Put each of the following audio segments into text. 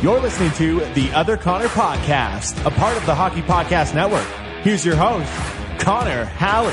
You're listening to the Other Connor Podcast, a part of the Hockey Podcast Network. Here's your host, Connor Halley.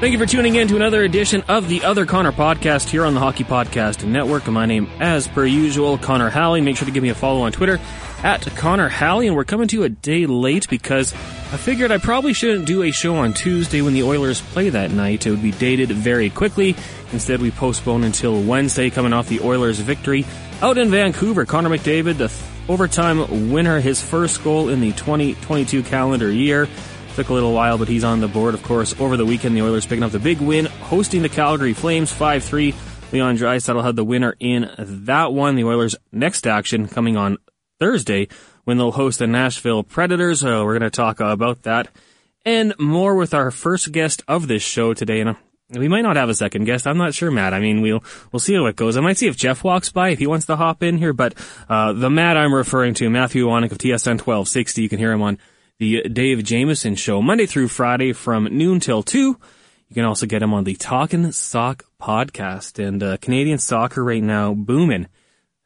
Thank you for tuning in to another edition of the Other Connor podcast here on the Hockey Podcast Network. My name, as per usual, Connor Halley. Make sure to give me a follow on Twitter at Connor Halley. And we're coming to you a day late because I figured I probably shouldn't do a show on Tuesday when the Oilers play that night. It would be dated very quickly. Instead, we postpone until Wednesday, coming off the Oilers' victory out in Vancouver. Connor McDavid, the th- overtime winner, his first goal in the 2022 calendar year. Took a little while, but he's on the board, of course. Over the weekend, the Oilers picking up the big win, hosting the Calgary Flames 5-3. Leon Draisaitl had the winner in that one. The Oilers' next action coming on Thursday when they'll host the Nashville Predators. Uh, we're going to talk about that and more with our first guest of this show today. And we might not have a second guest. I'm not sure, Matt. I mean, we'll we'll see how it goes. I might see if Jeff walks by if he wants to hop in here. But uh, the Matt I'm referring to, Matthew Iwanyk of TSN 1260. You can hear him on the Dave Jameson Show, Monday through Friday from noon till 2. You can also get him on the Talkin' Sock podcast. And uh, Canadian soccer right now booming,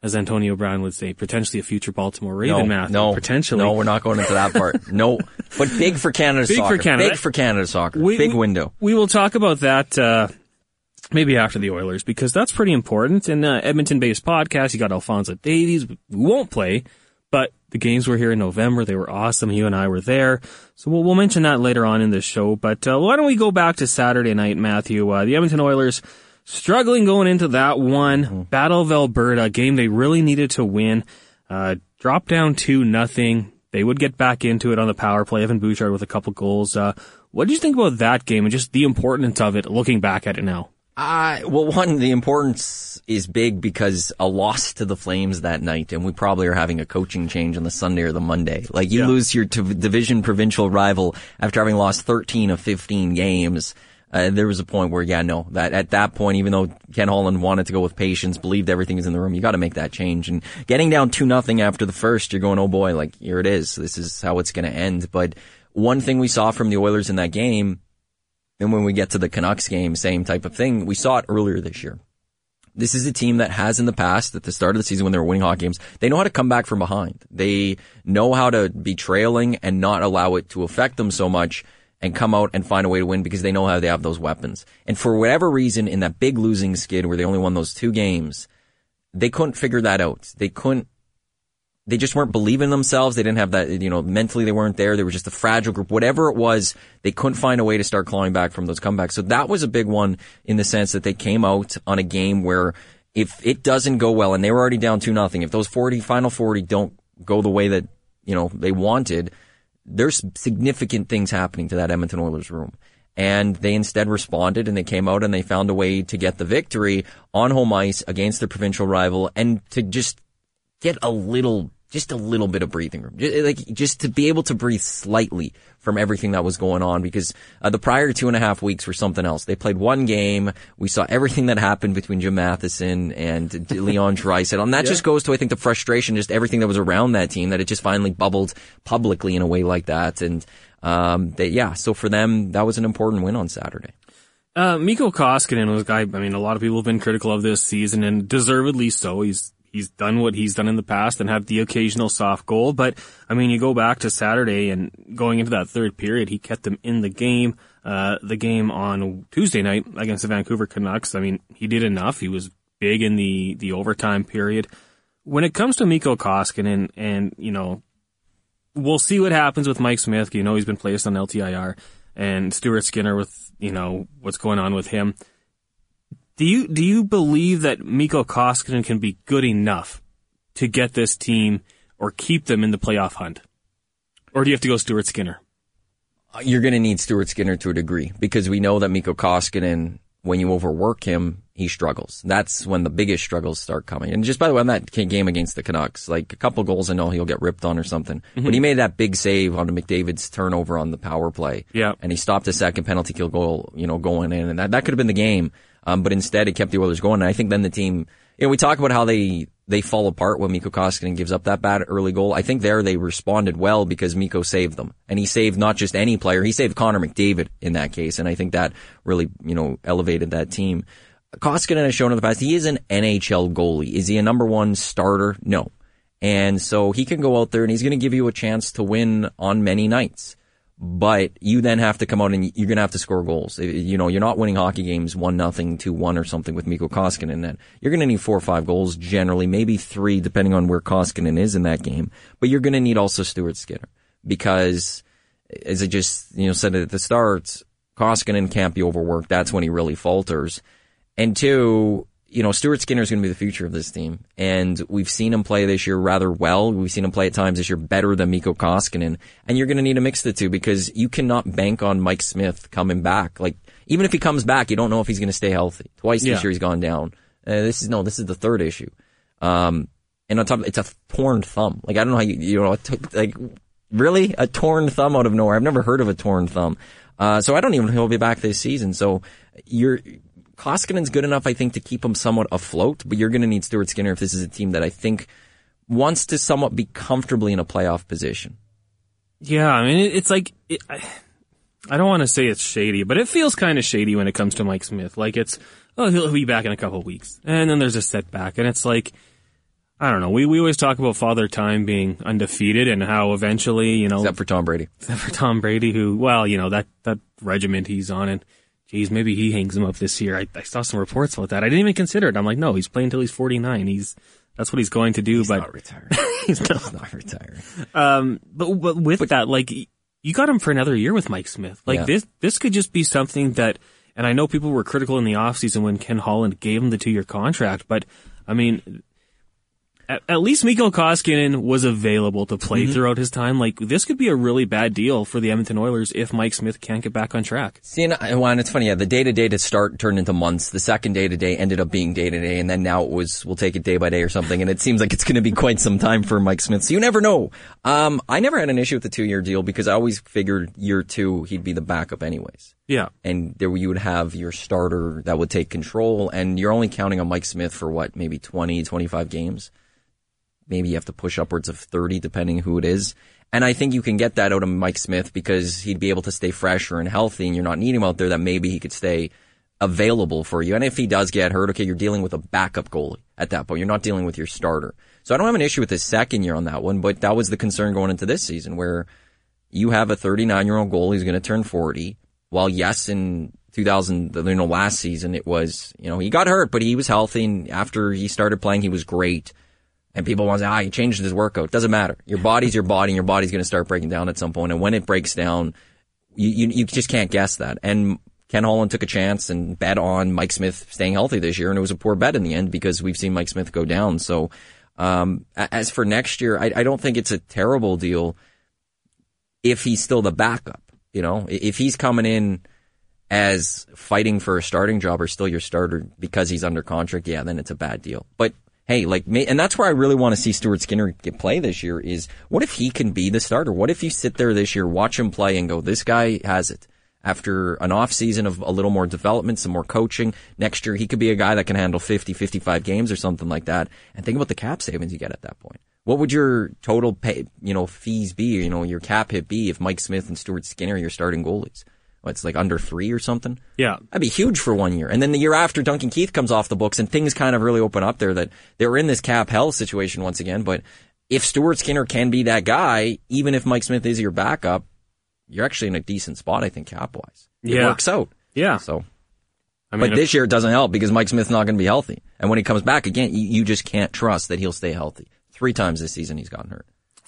as Antonio Brown would say, potentially a future Baltimore Raven, no, Matthew. No, potentially. No, we're not going into that part. no, but big for Canada Big for soccer. Canada. Big for Canada soccer. We- big window. We will talk about that uh, maybe after the Oilers because that's pretty important. And uh, Edmonton-based podcast, you got Alphonso Davies. We won't play, but the games were here in November. They were awesome. You and I were there, so we'll, we'll mention that later on in this show. But uh, why don't we go back to Saturday night, Matthew? Uh, the Edmonton Oilers struggling going into that one Battle of Alberta game they really needed to win. Uh, dropped down two nothing. They would get back into it on the power play. Evan Bouchard with a couple goals. Uh, what do you think about that game and just the importance of it looking back at it now? Uh, well, one, the importance is big because a loss to the Flames that night, and we probably are having a coaching change on the Sunday or the Monday. Like, you Yeah. lose your t- division provincial rival after having lost 13 of 15 games. Uh, there was a point where, yeah, no, that at that point, even though Ken Holland wanted to go with patience, believed everything is in the room, you got to make that change. And getting down two nothing after the first, you're going, oh boy, like here it is. This is how it's going to end. But one thing we saw from the Oilers in that game and when we get to the Canucks game, same type of thing. We saw it earlier this year. This is a team that has in the past, at the start of the season when they were winning hockey games, they know how to come back from behind. They know how to be trailing and not allow it to affect them so much and come out and find a way to win because they know how they have those weapons. And for whatever reason, in that big losing skid where they only won those two games, they couldn't figure that out. They couldn't they just weren't believing themselves. They didn't have that, you know, mentally they weren't there. They were just a fragile group. Whatever it was, they couldn't find a way to start clawing back from those comebacks. So that was a big one in the sense that they came out on a game where if it doesn't go well and they were already down two nothing, if those 40, final 40 don't go the way that, you know, they wanted, there's significant things happening to that Edmonton Oilers room. And they instead responded and they came out and they found a way to get the victory on home ice against their provincial rival and to just get a little, just a little bit of breathing room, Ju- like just to be able to breathe slightly from everything that was going on because uh, the prior two and a half weeks were something else. They played one game. We saw everything that happened between Jim Matheson and Leon Draisaitl, and that just goes to I think the frustration, just everything that was around that team that it just finally bubbled publicly in a way like that. And um, they, yeah, so for them that was an important win on Saturday. Uh, Mikko Koskinen was a guy, I mean, a lot of people have been critical of this season and deservedly so. He's, he's done what he's done in the past and had the occasional soft goal. But, I mean, you go back to Saturday and going into that third period, he kept them in the game. Uh, the game on Tuesday night against the Vancouver Canucks, I mean, he did enough. He was big in the, the overtime period. When it comes to Mikko Koskinen and, you know, we'll see what happens with Mike Smith. You know, he's been placed on LTIR and Stuart Skinner with, you know, what's going on with him. Do you, do you believe that Mikko Koskinen can be good enough to get this team or keep them in the playoff hunt? Or do you have to go Stuart Skinner? Uh, You're going to need Stuart Skinner to a degree because we know that Mikko Koskinen, when you overwork him, he struggles. That's when the biggest struggles start coming. And just by the way, on that game against the Canucks, like a couple goals, I know he'll get ripped on or something. But he made that big save on McDavid's turnover on the power play. Yeah. And he stopped a second penalty kill goal, you know, going in. And that, that could have been the game. Um, but instead it kept the Oilers going. And I think then the team, you know, we talk about how they, they fall apart when Mikko Koskinen gives up that bad early goal. I think there they responded well because Mikko saved them. And he saved not just any player, he saved Connor McDavid in that case. And I think that really, you know, elevated that team. Koskinen has shown in the past he is an NHL goalie. Is he a number one starter? No. And so he can go out there and he's going to give you a chance to win on many nights. But you then have to come out and you're going to have to score goals. You know, you're not winning hockey games one nothing, two one or something with Mikko Koskinen. Then you're going to need four or five goals generally, maybe three depending on where Koskinen is in that game. But you're going to need also Stuart Skinner because, as I just you know said at the start, Koskinen can't be overworked. That's when he really falters. And two, you know, Stuart Skinner is going to be the future of this team. And we've seen him play this year rather well. We've seen him play at times this year better than Mikko Koskinen. And you're going to need to mix the two because you cannot bank on Mike Smith coming back. Like, even if he comes back, you don't know if he's going to stay healthy. Twice this Yeah. year he's gone down. Uh, this is, no, this is the third issue. Um, and on top, of, it's a torn thumb. Like, I don't know how you, you know, t- like, really? A torn thumb out of nowhere. I've never heard of a torn thumb. Uh, so I don't even know he'll be back this season. So you're, Koskinen's good enough, I think, to keep him somewhat afloat, but you're going to need Stuart Skinner if this is a team that I think wants to somewhat be comfortably in a playoff position. Yeah, I mean, it's like, it, I, I don't want to say it's shady, but it feels kind of shady when it comes to Mike Smith. Like it's, oh, he'll be back in a couple weeks. And then there's a setback. And it's like, I don't know. We, we always talk about Father Time being undefeated and how eventually, you know, Except for Tom Brady. except for Tom Brady, who, well, you know, that, that regiment he's on and, geez, maybe he hangs him up this year. I, I saw some reports about that. I didn't even consider it. I'm like, no, he's playing until he's 49. He's, that's what he's going to do, but retired. he's not. He's not retired. Um, but, but with that, like, you got him for another year with Mike Smith. Like Yeah. this, this could just be something that, and I know people were critical in the offseason when Ken Holland gave him the two year contract, but I mean, at, at least Mikko Koskinen was available to play Mm-hmm. throughout his time. Like this could be a really bad deal for the Edmonton Oilers if Mike Smith can't get back on track. See, and, and it's funny, yeah, the day to day to start turned into months. The second day to day ended up being day to day, and then now it was, we'll take it day by day or something, and it seems like it's going to be quite some time for Mike Smith. So you never know. Um, I never had an issue with the two year deal because I always figured year two, he'd be the backup anyways. Yeah. and there you would have your starter that would take control and you're only counting on Mike Smith for what maybe 20 25 games maybe you have to push upwards of 30 depending who it is and I think you can get that out of Mike Smith because he'd be able to stay fresher and healthy and you're not needing him out there that maybe he could stay available for you and if he does get hurt okay you're dealing with a backup goalie at that point you're not dealing with your starter so I don't have an issue with his second year on that one but that was the concern going into this season where you have a 39 year old goalie who's going to turn 40. While yes, in 2000, you know, last season it was, you know, he got hurt, but he was healthy. And after he started playing, he was great. And people want to say, ah, he changed his workout. Doesn't matter. Your body's your body and your body's going to start breaking down at some point. And when it breaks down, you, you, you just can't guess that. And Ken Holland took a chance and bet on Mike Smith staying healthy this year. And it was a poor bet in the end because we've seen Mike Smith go down. So, um, as for next year, I, I don't think it's a terrible deal if he's still the backup. You know, if he's coming in as fighting for a starting job or still your starter because he's under contract, yeah, then it's a bad deal. But hey, like, and that's where I really want to see Stuart Skinner get play this year is what if he can be the starter? What if you sit there this year, watch him play and go, this guy has it. After an off season of a little more development, some more coaching, next year he could be a guy that can handle 50, 55 games or something like that. And think about the cap savings you get at that point. What would your total pay, you know, fees be, you know, your cap hit be if Mike Smith and Stuart Skinner are your starting goalies? It's like under three or something. Yeah. That'd be huge for one year. And then the year after Duncan Keith comes off the books and things kind of really open up there that they were in this cap hell situation once again. But if Stuart Skinner can be that guy, even if Mike Smith is your backup, you're actually in a decent spot, I think, cap wise. It Yeah. works out. Yeah. So, I mean, but this year it doesn't help because Mike Smith's not going to be healthy. And when he comes back again, you, you just can't trust that he'll stay healthy. Three times this season he's gotten hurt.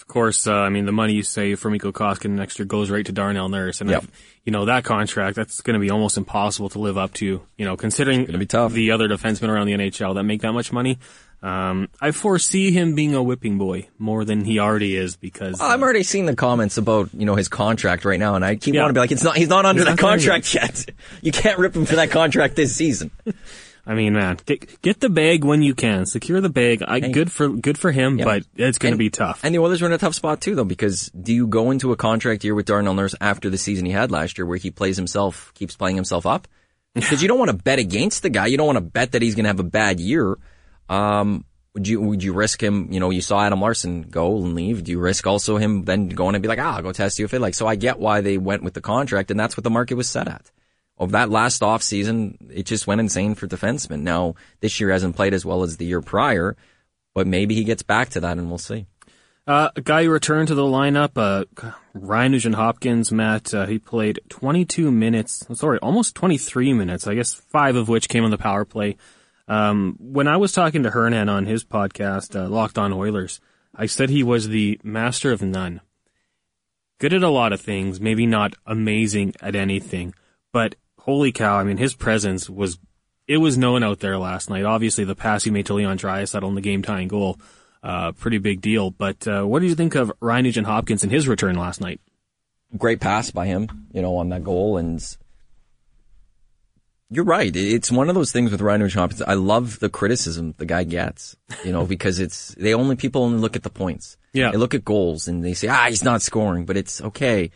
Of course, uh, I mean, the money you save for Mikko Koskinen next year goes right to Darnell Nurse. And, Yep. if, you know, that contract, that's going to be almost impossible to live up to, you know, considering the other defensemen around the NHL that make that much money. Um, I foresee him being a whipping boy more than he already is because, I'm already seeing the comments about, you know, his contract right now, and I keep Yeah. wanting to be like, it's not, he's not under He's there contract yet. You can't rip him for that contract this season. I mean, man, get, get the bag when you can. Secure the bag. I, good for, good for him, but it's going to be tough. And the Oilers are in a tough spot too, though, because do you go into a contract year with Darnell Nurse after the season he had last year, where he plays himself, keeps playing himself up? Because you don't want to bet against the guy. You don't want to bet that he's going to have a bad year. Um, would you would you risk him? You know, you saw Adam Larsson go and leave. Do you risk also him then going and be like, ah, I'll go test you if it like? So I get why they went with the contract, and that's what the market was set at. Of that last off season, it just went insane for defensemen. Now this year hasn't played as well as the year prior, but maybe he gets back to that, and we'll see. Uh, a guy who returned to the lineup, uh, Ryan Nugent Hopkins, Matt, uh, he played 22 minutes, sorry, almost 23 minutes, I guess five of which came on the power play. Um, when I was talking to Hernan on his podcast, uh, Locked On Oilers, I said he was the master of none. Good at a lot of things, maybe not amazing at anything, but holy cow, I mean, his presence was, it was known out there last night. Obviously, the pass he made to Leon Draisaitl on the game tying goal, uh, pretty big deal. But, uh, what did you think of Ryan Nugent Hopkins and his return last night? Great pass by him, you know, on that goal. And you're right. It's one of those things with Ryan Nugent Hopkins. I love the criticism the guy gets, you know, because it's, they only, people only look at the points. Yeah. They look at goals and they say, ah, he's not scoring, but it's okay.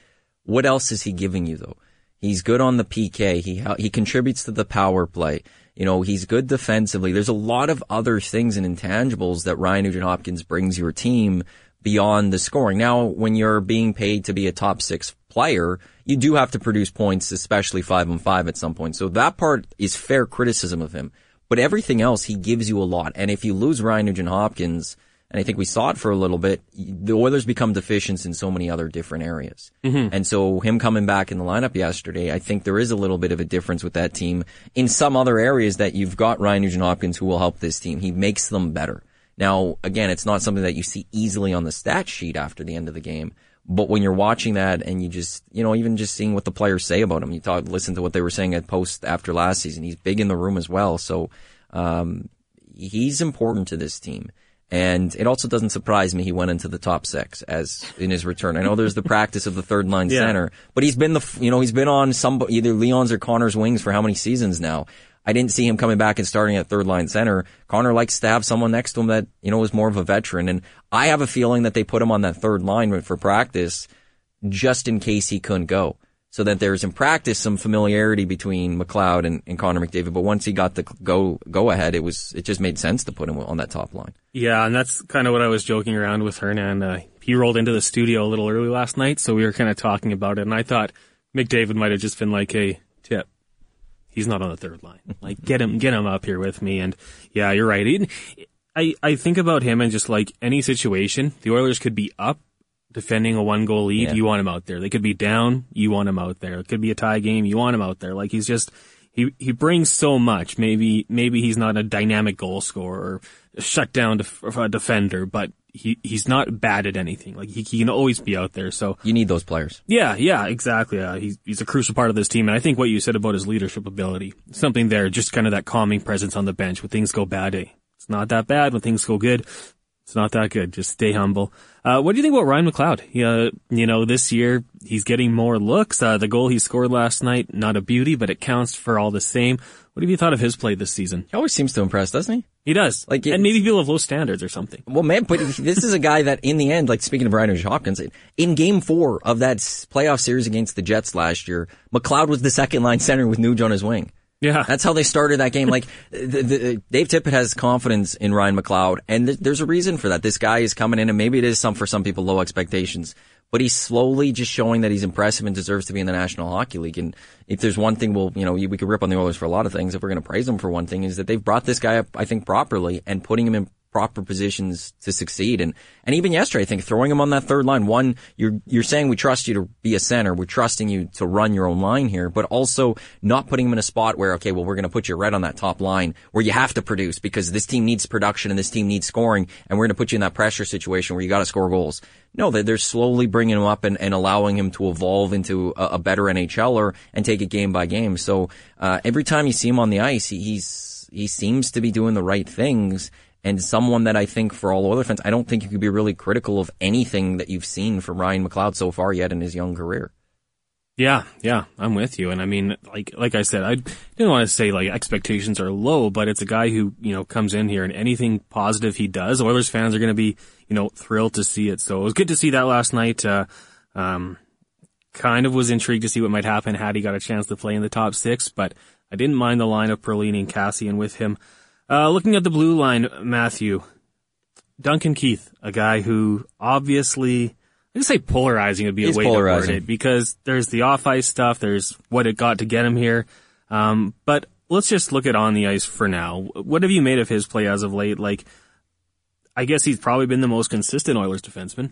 What else is he giving you though? He's good on the PK. He he contributes to the power play. You know, he's good defensively. There's a lot of other things and intangibles that Ryan Nugent Hopkins brings your team beyond the scoring. Now, when you're being paid to be a top six player, you do have to produce points, especially five on five at some point. So that part is fair criticism of him. But everything else, he gives you a lot. And if you lose Ryan Nugent Hopkins, and I think we saw it for a little bit. The Oilers become deficient in so many other different areas. Mm-hmm. And so him coming back in the lineup yesterday, I think there is a little bit of a difference with that team in some other areas that you've got Ryan Nugent Hopkins who will help this team. He makes them better. Now, again, it's not something that you see easily on the stat sheet after the end of the game. But when you're watching that and you just, you know, even just seeing what the players say about him, you talk, listen to what they were saying at post after last season. He's big in the room as well. So, um, he's important to this team. And it also doesn't surprise me he went into the top six as in his return. I know there's the practice of the third line yeah. center, but he's been the, you know, he's been on some, either Leon's or Connor's wings for how many seasons now? I didn't see him coming back and starting at third line center. Connor likes to have someone next to him that, you know, is more of a veteran. And I have a feeling that they put him on that third line for practice just in case he couldn't go so that there's in practice some familiarity between McLeod and, and Connor McDavid. But once he got the go go ahead, it was it just made sense to put him on that top line. Yeah, and that's kind of what I was joking around with Hernan. Uh, he rolled into the studio a little early last night, so we were kind of talking about it, and I thought McDavid might have just been like, "Hey, tip." He's not on the third line. Like, get him, get him up here with me. And yeah, you're right. I, I think about him and just like any situation, the Oilers could be up defending a one goal lead, yeah. you want him out there. They could be down, you want him out there. It could be a tie game, you want him out there. Like he's just he he brings so much. Maybe maybe he's not a dynamic goal scorer or a shutdown def- a defender, but he he's not bad at anything. Like he, he can always be out there. So you need those players. Yeah, yeah, exactly. Uh, he's he's a crucial part of this team, and I think what you said about his leadership ability, something there, just kind of that calming presence on the bench when things go bad. Eh? It's not that bad when things go good. It's not that good. Just stay humble. Uh, what do you think about Ryan McLeod? Uh, you know, this year he's getting more looks. Uh, the goal he scored last night, not a beauty, but it counts for all the same. What have you thought of his play this season? He always seems to impress, doesn't he? He does. Like, and maybe people have low standards or something. Well, man, but this is a guy that in the end, like speaking of Ryan Hopkins, in game four of that playoff series against the Jets last year, McLeod was the second line center with Nuge on his wing. Yeah. That's how they started that game. Like, the, the, Dave Tippett has confidence in Ryan McLeod, and th- there's a reason for that. This guy is coming in, and maybe it is some, for some people, low expectations, but he's slowly just showing that he's impressive and deserves to be in the National Hockey League. And if there's one thing we'll, you know, we could rip on the Oilers for a lot of things. If we're going to praise them for one thing, is that they've brought this guy up, I think, properly and putting him in proper positions to succeed. And, and even yesterday, I think throwing him on that third line, one, you're, you're saying we trust you to be a center. We're trusting you to run your own line here, but also not putting him in a spot where, okay, well, we're going to put you right on that top line where you have to produce because this team needs production and this team needs scoring. And we're going to put you in that pressure situation where you got to score goals. No, they're slowly bringing him up and, and allowing him to evolve into a, a better NHLer and take it game by game. So, uh, every time you see him on the ice, he, he's, he seems to be doing the right things and someone that I think for all other fans, I don't think you could be really critical of anything that you've seen from Ryan McLeod so far yet in his young career. Yeah, yeah, I'm with you. And I mean, like, like I said, I didn't want to say like expectations are low, but it's a guy who, you know, comes in here and anything positive he does, Oilers fans are going to be, you know, thrilled to see it. So it was good to see that last night. Uh, um, kind of was intrigued to see what might happen had he got a chance to play in the top six, but I didn't mind the line of Perlini and Kassian with him. Uh, looking at the blue line, Matthew, Duncan Keith, a guy who obviously I say polarizing would be It's a way to polarizing. word it because there's the off ice stuff, there's what it got to get him here. Um, but let's just look at on the ice for now. What have you made of his play as of late? Like, I guess he's probably been the most consistent Oilers defenseman.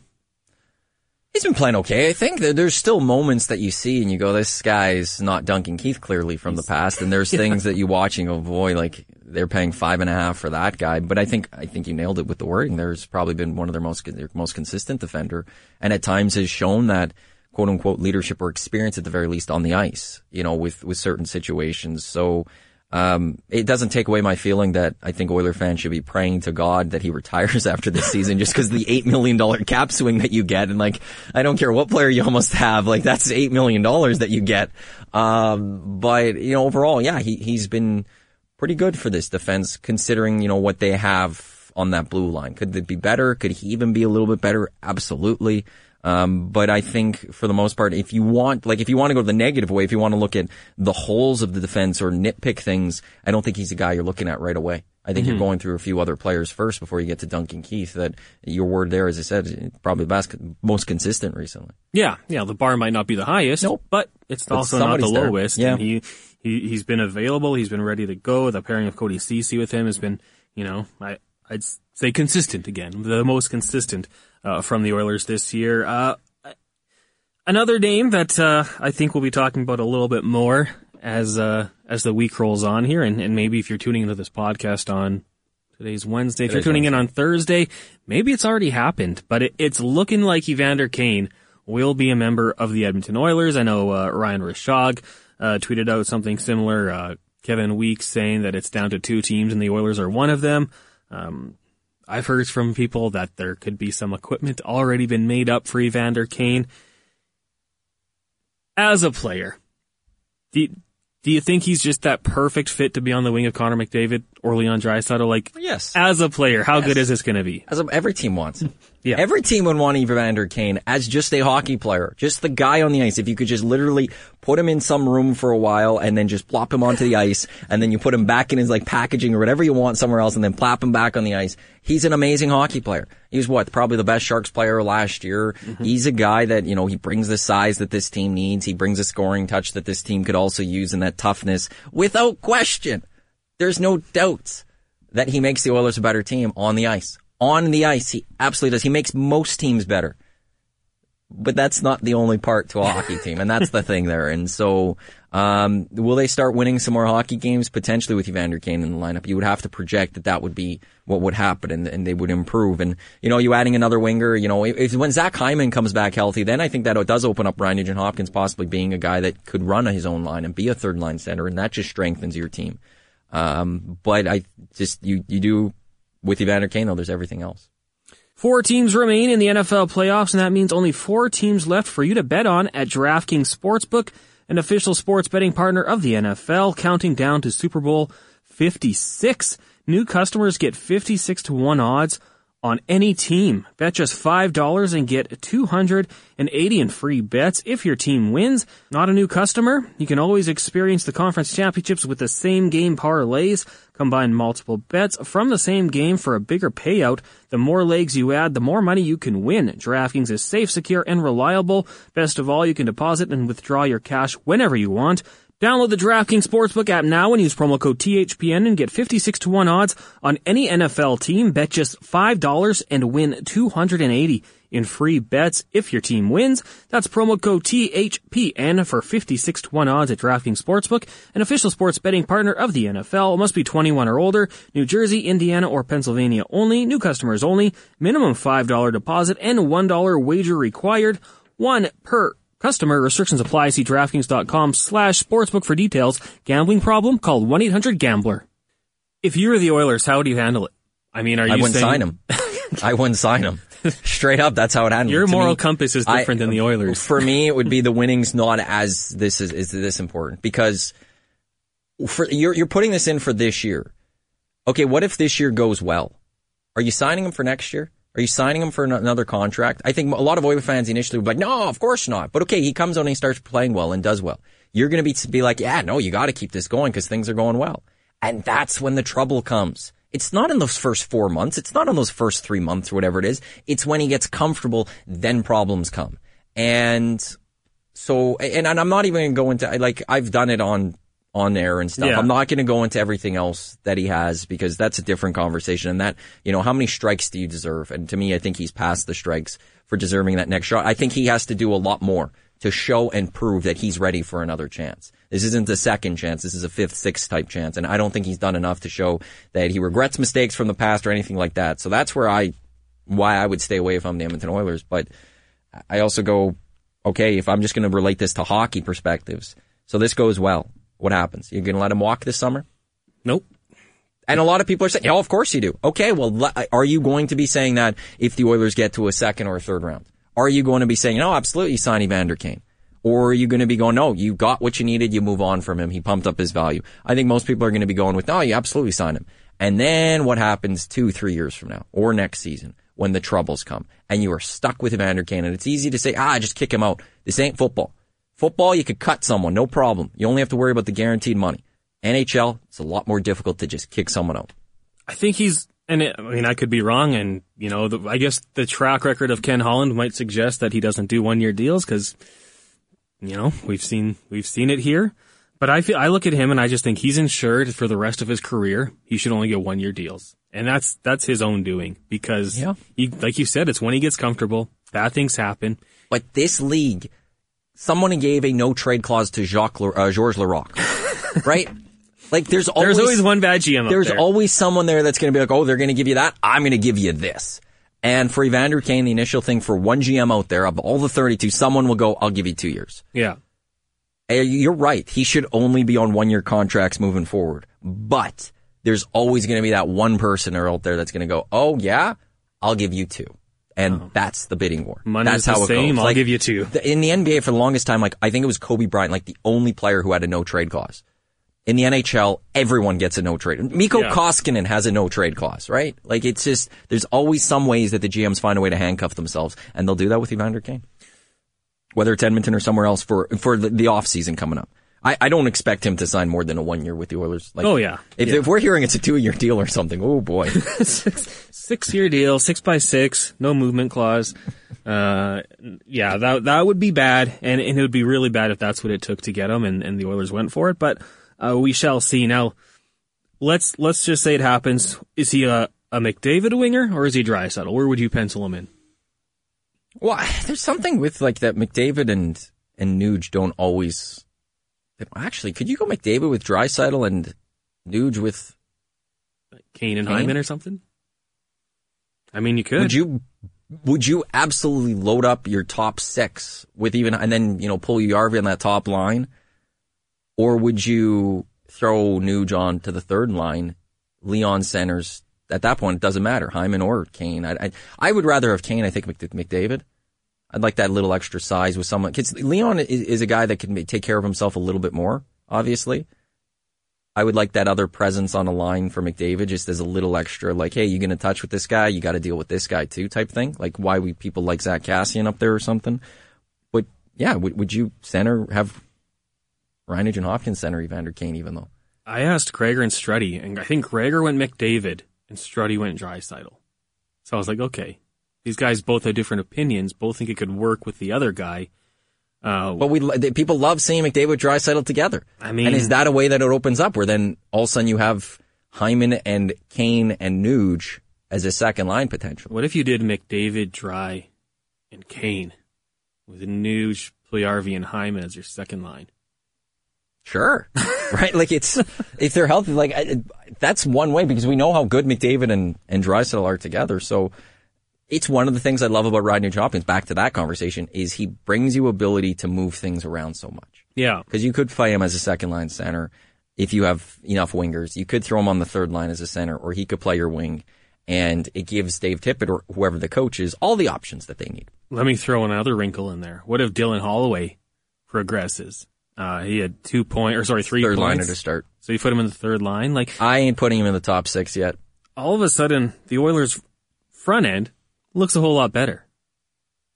He's been playing okay. I think there's still moments that you see and you go, this guy's not Duncan Keith clearly from the past. And there's things that you watch and go, boy, like they're paying five and a half for that guy. But I think, I think you nailed it with the wording. There's probably been one of their most, their most consistent defender and at times has shown that quote unquote leadership or experience at the very least on the ice, you know, with, with certain situations. So, um, it doesn't take away my feeling that I think Oiler fans should be praying to God that he retires after this season just because the $8 million cap swing that you get. And like, I don't care what player you almost have, like that's $8 million that you get. Um, but, you know, overall, yeah, he, he's been pretty good for this defense considering, you know, what they have on that blue line. Could it be better? Could he even be a little bit better? Absolutely. Um, but I think for the most part, if you want, like, if you want to go the negative way, if you want to look at the holes of the defense or nitpick things, I don't think he's a guy you're looking at right away. I think you're going through a few other players first before you get to Duncan Keith. That your word there, as I said, probably the best, most consistent recently. Yeah, yeah, the bar might not be the highest, Nope. but it's But also not the somebody's there. lowest. Yeah. And he, he, he's been available. He's been ready to go. The pairing of Cody Ceci with him has been, you know, I, I'd say consistent again, the most consistent, uh, from the Oilers this year. Uh, another name that, uh, I think we'll be talking about a little bit more as, uh, as the week rolls on here. And, and maybe if you're tuning into this podcast on Today's Wednesday. If you're tuning in on Thursday, maybe it's already happened, but it, it's looking like Evander Kane will be a member of the Edmonton Oilers. I know uh, Ryan Rishaug uh, tweeted out something similar. Uh, Kevin Weeks saying that it's down to two teams and the Oilers are one of them. Um, I've heard from people that there could be some equipment already been made up for Evander Kane. As a player, do, do you think he's just that perfect fit to be on the wing of Connor McDavid or Leon Draisaitl? Like, Yes. as a player, how good is this going to be? As every team wants. Yeah. Every team would want Evander Kane as just a hockey player, just the guy on the ice. If you could just literally put him in some room for a while and then just plop him onto the ice and then you put him back in his like packaging or whatever you want somewhere else and then plop him back on the ice. He's an amazing hockey player. He was what? Probably the best Sharks player last year. Mm-hmm. He's a guy that, you know, he brings the size that this team needs. He brings a scoring touch that this team could also use and that toughness without question. There's no doubts that he makes the Oilers a better team on the ice. On the ice, he absolutely does. He makes most teams better. But that's not the only part to a hockey team, and that's the thing there. And so, um, will they start winning some more hockey games potentially with Evander Kane in the lineup? You would have to project that that would be what would happen, and, and they would improve. And you know, you adding another winger, you know, if, when Zach Hyman comes back healthy, then I think that does open up Ryan Nugent Hopkins possibly being a guy that could run his own line and be a third line center, and that just strengthens your team. Um, but I just you you do with Evander Kane. There's everything else. Four teams remain in the NFL playoffs, and that means only four teams left for you to bet on at DraftKings Sportsbook, an official sports betting partner of the NFL, counting down to Super Bowl 56. New customers get 56 to 1 odds on any team. Bet just $5 and get 280 in free bets if your team wins. Not a new customer? You can always experience the conference championships with the same game parlays. Combine multiple bets from the same game for a bigger payout. The more legs you add, the more money you can win. DraftKings is safe, secure, and reliable. Best of all, you can deposit and withdraw your cash whenever you want. Download the DraftKings Sportsbook app now and use promo code THPN and get 56 to 1 odds on any NFL team. Bet just $5 and win 280 in free bets if your team wins. That's promo code THPN for 56 to 1 odds at DraftKings Sportsbook, an official sports betting partner of the NFL. Must be 21 or older. New Jersey, Indiana, or Pennsylvania only. New customers only. Minimum $5 deposit and $1 wager required. One per Customer restrictions apply. See DraftKings.com slash sportsbook for details. Gambling problem? Call 1-800-GAMBLER. If you were the Oilers, how would you handle it? I mean, are you I wouldn't saying sign him. I wouldn't sign him. Straight up, that's how it happened. your To moral me, compass is I- different than the Oilers? For me, it would be the winnings not as this is, is this important because for you're you're putting this in for this year. Okay, what if this year goes well? Are you signing him for next year? Are you signing him for another contract? I think a lot of Oilers fans initially would be like, no, of course not. But okay, he comes on and he starts playing well and does well. You're going to be be like, yeah, no, you got to keep this going because things are going well. And that's when the trouble comes. It's not in those first four months. It's not in those first three months or whatever it is. It's when he gets comfortable, then problems come. And so, and, and I'm not even going to go into, like, I've done it on, on air and stuff. Yeah. I'm not going to go into everything else that he has because that's a different conversation. And that, you know, how many strikes do you deserve? And to me, I think he's past the strikes for deserving that next shot. I think he has to do a lot more to show and prove that he's ready for another chance. This isn't a second chance. This is a fifth, sixth type chance. And I don't think he's done enough to show that he regrets mistakes from the past or anything like that. So that's where I, why I would stay away from the Edmonton Oilers. But I also go, okay, if I'm just going to relate this to hockey perspectives. So this goes well. What happens? You're going to let him walk this summer? Nope. And a lot of people are saying, oh, of course you do. Okay, well, le- are you going to be saying that if the Oilers get to a second or a third round? Are you going to be saying, no, absolutely sign Evander Kane? Or are you going to be going, no, you got what you needed, you move on from him, he pumped up his value? I think most people are going to be going with, no, you absolutely sign him. And then what happens two, three years from now, or next season, when the troubles come, and you are stuck with Evander Kane, and it's easy to say, ah, just kick him out. This ain't football. Football, you could cut someone, no problem. You only have to worry about the guaranteed money. NHL, it's a lot more difficult to just kick someone out. I think he's, and it, I mean, I could be wrong, and you know, the, I guess the track record of Ken Holland might suggest that he doesn't do one year deals because, you know, we've seen we've seen it here. But I feel I look at him and I just think he's insured for the rest of his career. He should only get one year deals, and that's that's his own doing because, Yeah. he, like you said, it's when he gets comfortable. Bad things happen. But this league, someone gave a no trade clause to Jacques, Le- uh, Georges right? Like there's always, There's always one bad GM. there's there. always someone there that's going to be like, oh, they're going to give you that. I'm going to give you this. And for Evander Kane, the initial thing for one GM out there of all the 32, someone will go, I'll give you two years. yeah. Uh, You're right. He should only be on one year contracts moving forward. But there's always going to be that one person out there that's going to go, oh yeah, I'll give you two. And oh. that's the bidding war. Money that's is the how it same. goes. I'll give you two. the- in the NBA for the longest time, like I think it was Kobe Bryant, like the only player who had a no trade clause. In the NHL, everyone gets a no trade. Mikko Yeah. Koskinen has a no trade clause, right? Like it's just there's always some ways that the GMs find a way to handcuff themselves, and they'll do that with Evander Kane, whether it's Edmonton or somewhere else for for the, the off season coming up. I, I don't expect him to sign more than a one year with the Oilers. Like, Oh, yeah. If, Yeah. if we're hearing it's a two year deal or something, oh boy. six, six year deal, six by six, no movement clause. Uh, yeah, that that would be bad, and, and it would be really bad if that's what it took to get him, and, and the Oilers went for it. But uh, we shall see. Now, let's let's just say it happens. Is he a a McDavid winger or is he Draisaitl? Where would you pencil him in? Well, there's something with like that McDavid and and Nuge don't always. Actually, could you go McDavid with Draisaitl and Nuge with? Kane and Kane? Hyman or something? I mean, you could. Would you? Would you absolutely load up your top six with even and then you know Puljujarvi on that top line, or would you throw Nuge on to the third line, Leon centers? At that point, it doesn't matter Hyman or Kane. I I, I would rather have Kane. I think Mc- McDavid. I'd like that little extra size with someone. Cause Leon is, a guy that can take care of himself a little bit more, obviously. I would like that other presence on a line for McDavid, just as a little extra, like, hey, you're going to touch with this guy? You got to deal with this guy too, type thing. Like why we people like Zack Kassian up there or something. But yeah, would, would you center have Reinage and Hopkins center Evander Kane even though? I asked Krager and Struddy, and I think Krager went McDavid and Struddy went Draisaitl. So I was like, okay, these guys both have different opinions. Both think it could work with the other guy. Uh, But we people love seeing McDavid Dry Draisaitl together. I mean- and is that a way that it opens up where then all of a sudden you have Hyman and Kane and Nuge as a second line potential? what if you did McDavid, Dry, and Kane with Nuge, Puljujarvi, and Hyman as your second line? Sure. right? Like it's, if they're healthy, like I, that's one way because we know how good McDavid and, and Draisaitl are together. So it's one of the things I love about Rodney Hopkins. Back to that conversation is he brings you ability to move things around so much Yeah. because you could play him as a second line center if you have enough wingers. You could throw him on the third line as a center or he could play your wing and it gives Dave Tippett or whoever the coach is all the options that they need. Let me throw another wrinkle in there. What if Dylan Holloway progresses? Uh, he had two point, or sorry, three Third liner points. to start. So you put him in the third line. Like I ain't putting him in the top six yet. all of a sudden, the Oilers' front end looks a whole lot better.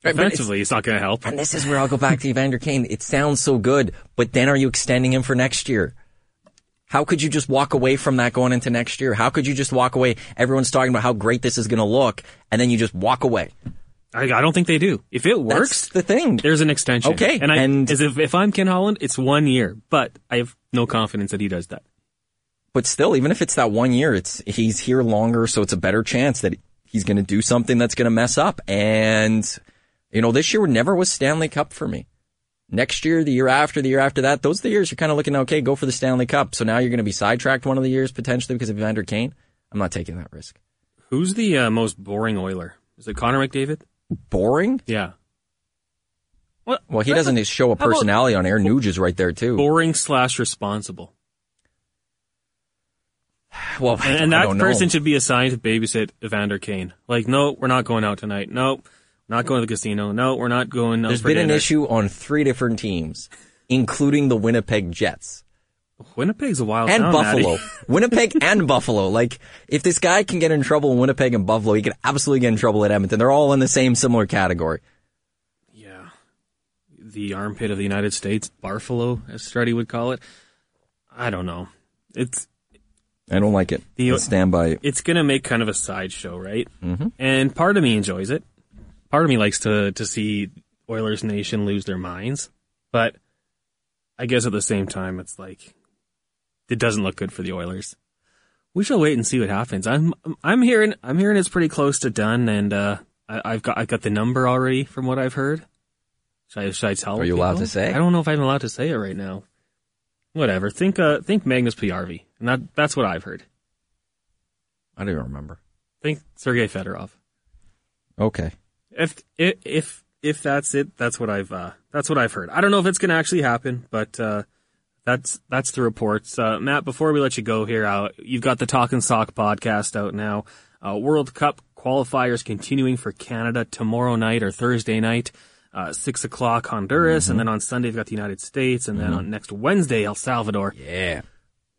Right, but it's- it's not going to help. And this is where I'll go back to Evander Kane. It sounds so good, but then are you extending him for next year? How could you just walk away from that going into next year? How could you just walk away? Everyone's talking about how great this is going to look, and then you just walk away. I, I don't think they do. If it works, That's the thing. there's an extension. Okay, and I, and- as if if I'm Ken Holland, it's one year, but I have no confidence that he does that. But still, even if it's that one year, it's he's here longer, so it's a better chance that he's going to do something that's going to mess up. And you know, this year never was Stanley Cup for me. Next year, the year after, the year after that, those are the years you're kind of looking okay, go for the Stanley Cup. So now you're going to be sidetracked one of the years potentially because of Evander Kane. I'm not taking that risk. Who's the uh, most boring Oiler? Is it Connor McDavid? Boring? Yeah. What? Well, he doesn't show a How about- personality on air. Nuge is right there too. Boring slash responsible. Well, And, and that don't know. person should be assigned to babysit Evander Kane. Like, no, we're not going out tonight. No, not going to the casino. No, we're not going There's been an issue on three different teams, including the Winnipeg Jets. Winnipeg's a wild and town, Buffalo. Winnipeg and Buffalo. Like, if this guy can get in trouble in Winnipeg and Buffalo, he could absolutely get in trouble at Edmonton. They're all in the same similar category. Yeah. The armpit of the United States, Barfalo, as Struddy would call it. I don't know. It's I don't like it. The- I stand by it. it's gonna make kind of a sideshow, right? Mm-hmm. And part of me enjoys it. Part of me likes to to see Oilers Nation lose their minds, but I guess at the same time, it's like it doesn't look good for the Oilers. We shall wait and see what happens. I'm I'm hearing I'm hearing it's pretty close to done, and uh, I, I've got I've got the number already from what I've heard. Should I, should I tell? Are you allowed to say? I don't know if I'm allowed to say it right now. Whatever. Think uh think Magnus Paajarvi, and that that's what I've heard. I don't even remember. Think Sergei Fedorov. Okay. If if if if that's it, that's what I've uh, that's what I've heard. I don't know if it's going to actually happen, but uh, that's that's the reports. Uh, Matt, before we let you go here, uh, you've got the Talking Sock podcast out now. Uh, World Cup qualifiers continuing for Canada tomorrow night or Thursday night, uh, six o'clock Honduras, and then on Sunday we've got the United States, and then on next Wednesday El Salvador. Yeah.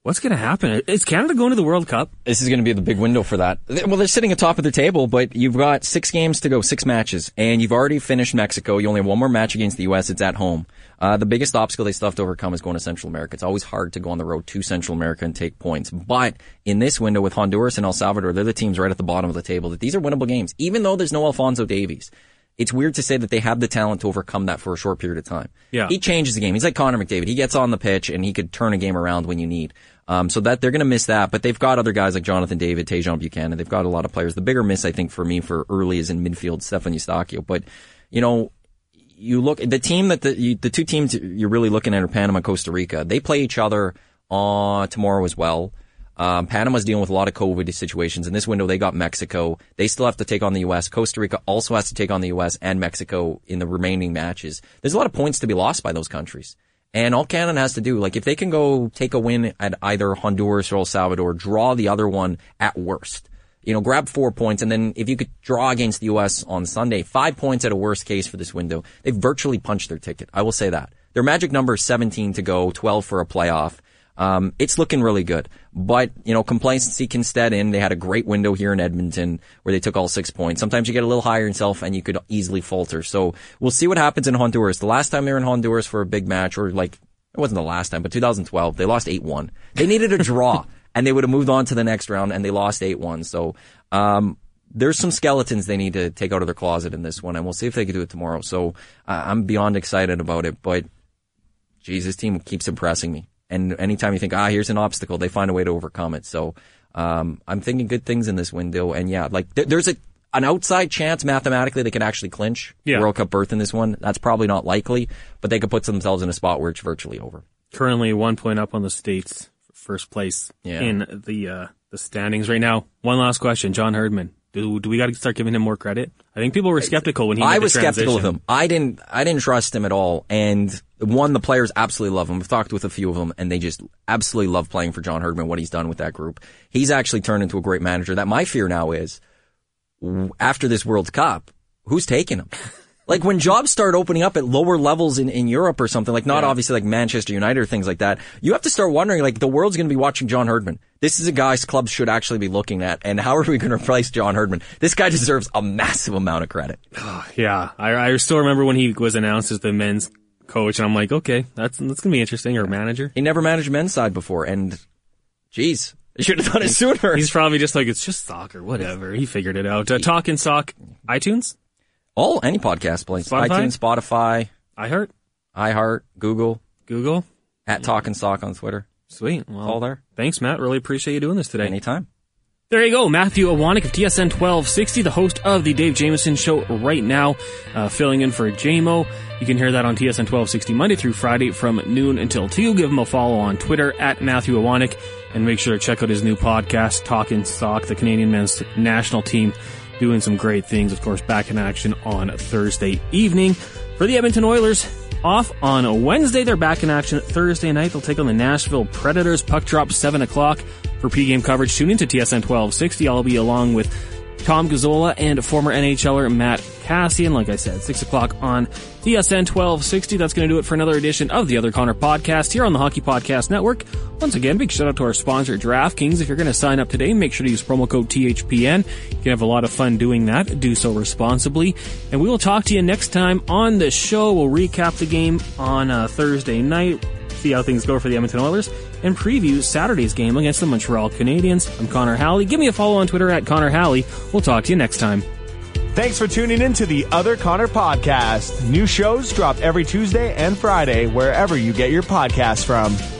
What's going to happen? Is Canada going to the World Cup? This is going to be the big window for that. Well, they're sitting atop of the table, but you've got six games to go, six matches, and you've already finished Mexico. You only have one more match against the U.S. It's at home. Uh, the biggest obstacle they still have to overcome is going to Central America. It's always hard to go on the road to Central America and take points. But in this window with Honduras and El Salvador, they're the teams right at the bottom of the table. That these are winnable games, even though there's no Alphonso Davies. It's weird to say that they have the talent to overcome that for a short period of time. Yeah. He changes the game. He's like Connor McDavid. He gets on the pitch and he could turn a game around when you need. Um, so that they're going to miss that, but they've got other guys like Jonathan David, Tajon Buchanan. They've got a lot of players. The bigger miss, I think, for me for early is in midfield, Stephen Eustaquio. But you know, you look the team that the you, the two teams you're really looking at are Panama, Costa Rica. They play each other uh, tomorrow as well. Um, Panama's dealing with a lot of COVID situations. In this window, they got Mexico. They still have to take on the U.S. Costa Rica also has to take on the U.S. and Mexico in the remaining matches. There's a lot of points to be lost by those countries. And all Canada has to do, like if they can go take a win at either Honduras or El Salvador, draw the other one at worst. You know, grab four points, and then if you could draw against the U.S. on Sunday, five points at a worst case for this window. They've virtually punched their ticket. I will say that. Their magic number is 17 to go, 12 for a playoff. Um, it's looking really good. But, you know, complacency can set in. They had a great window here in Edmonton where they took all six points. Sometimes you get a little higher in yourself and you could easily falter. So we'll see what happens in Honduras. The last time they were in Honduras for a big match or like, it wasn't the last time, but 2012, they lost 8-1. They needed a draw and they would have moved on to the next round and they lost 8-1. So, um, there's some skeletons they need to take out of their closet in this one and we'll see if they can do it tomorrow. So uh, I'm beyond excited about it, but Jesus, team keeps impressing me. And anytime you think, ah, here's an obstacle, they find a way to overcome it. So, um, I'm thinking good things in this window. And yeah, like th- there's a, an outside chance mathematically they could actually clinch Yeah. World Cup berth in this one. That's probably not likely, but they could put themselves in a spot where it's virtually over. currently one point up on the states, first place Yeah. in the uh, the standings right now. One last question, John Herdman. Do do we got to start giving him more credit? I think people were skeptical when he. I was skeptical of him. I didn't. I didn't trust him at all. And one, the players absolutely love him. I've talked with a few of them, and they just absolutely love playing for John Herdman. What he's done with that group, he's actually turned into a great manager. That my fear now is after this World Cup, who's taking him? Like when jobs start opening up at lower levels in, in Europe or something, like not Yeah. obviously like Manchester United or things like that, you have to start wondering like the world's going to be watching John Herdman. This is a guy's clubs should actually be looking at, and how are we going to replace John Herdman? This guy deserves a massive amount of credit. Yeah, I, I still remember when he was announced as the men's coach, and I'm like, okay, that's that's gonna be interesting. Or manager. He never managed men's side before, and Jeez, I should have done it sooner. He's probably just like, it's just soccer, whatever. He figured it out. Uh, Talk and Sock, iTunes, All any podcast place, Spotify? iTunes, Spotify, iHeart, iHeart, Google, Google. at Talk and Sock on Twitter. Sweet. Well, All there. Thanks, Matt. Really appreciate you doing this today. Anytime. There you go, Matthew Iwanyk of TSN 1260, the host of the Dave Jameson Show right now, uh, filling in for JMO. You can hear that on TSN 1260 Monday through Friday from noon until 2. Give him a follow on Twitter at Matthew Iwanyk and make sure to check out his new podcast, Talkin' Sock, the Canadian men's national team doing some great things. Of course, back in action on Thursday evening. For the Edmonton Oilers, off on Wednesday. They're back in action Thursday night. They'll take on the Nashville Predators. Puck drop 7 o'clock for pregame coverage. Tune into TSN 1260. I'll be along with Tom Gazzola and former NHLer Matt Kassian. Like I said, 6 o'clock on TSN 1260. That's going to do it for another edition of the Other Connor podcast here on the Hockey Podcast Network. Once again, big shout out to our sponsor, DraftKings. If you're going to sign up today, make sure to use promo code THPN. You can have a lot of fun doing that. Do so responsibly. And we will talk to you next time on the show. We'll recap the game on uh, Thursday night, see how things go for the Edmonton Oilers, and preview Saturday's game against the Montreal Canadiens. I'm Connor Halley. Give me a follow on Twitter at Connor Halley. We'll talk to you next time. Thanks for tuning in to the Other Connor podcast. New shows drop every Tuesday and Friday wherever you get your podcasts from.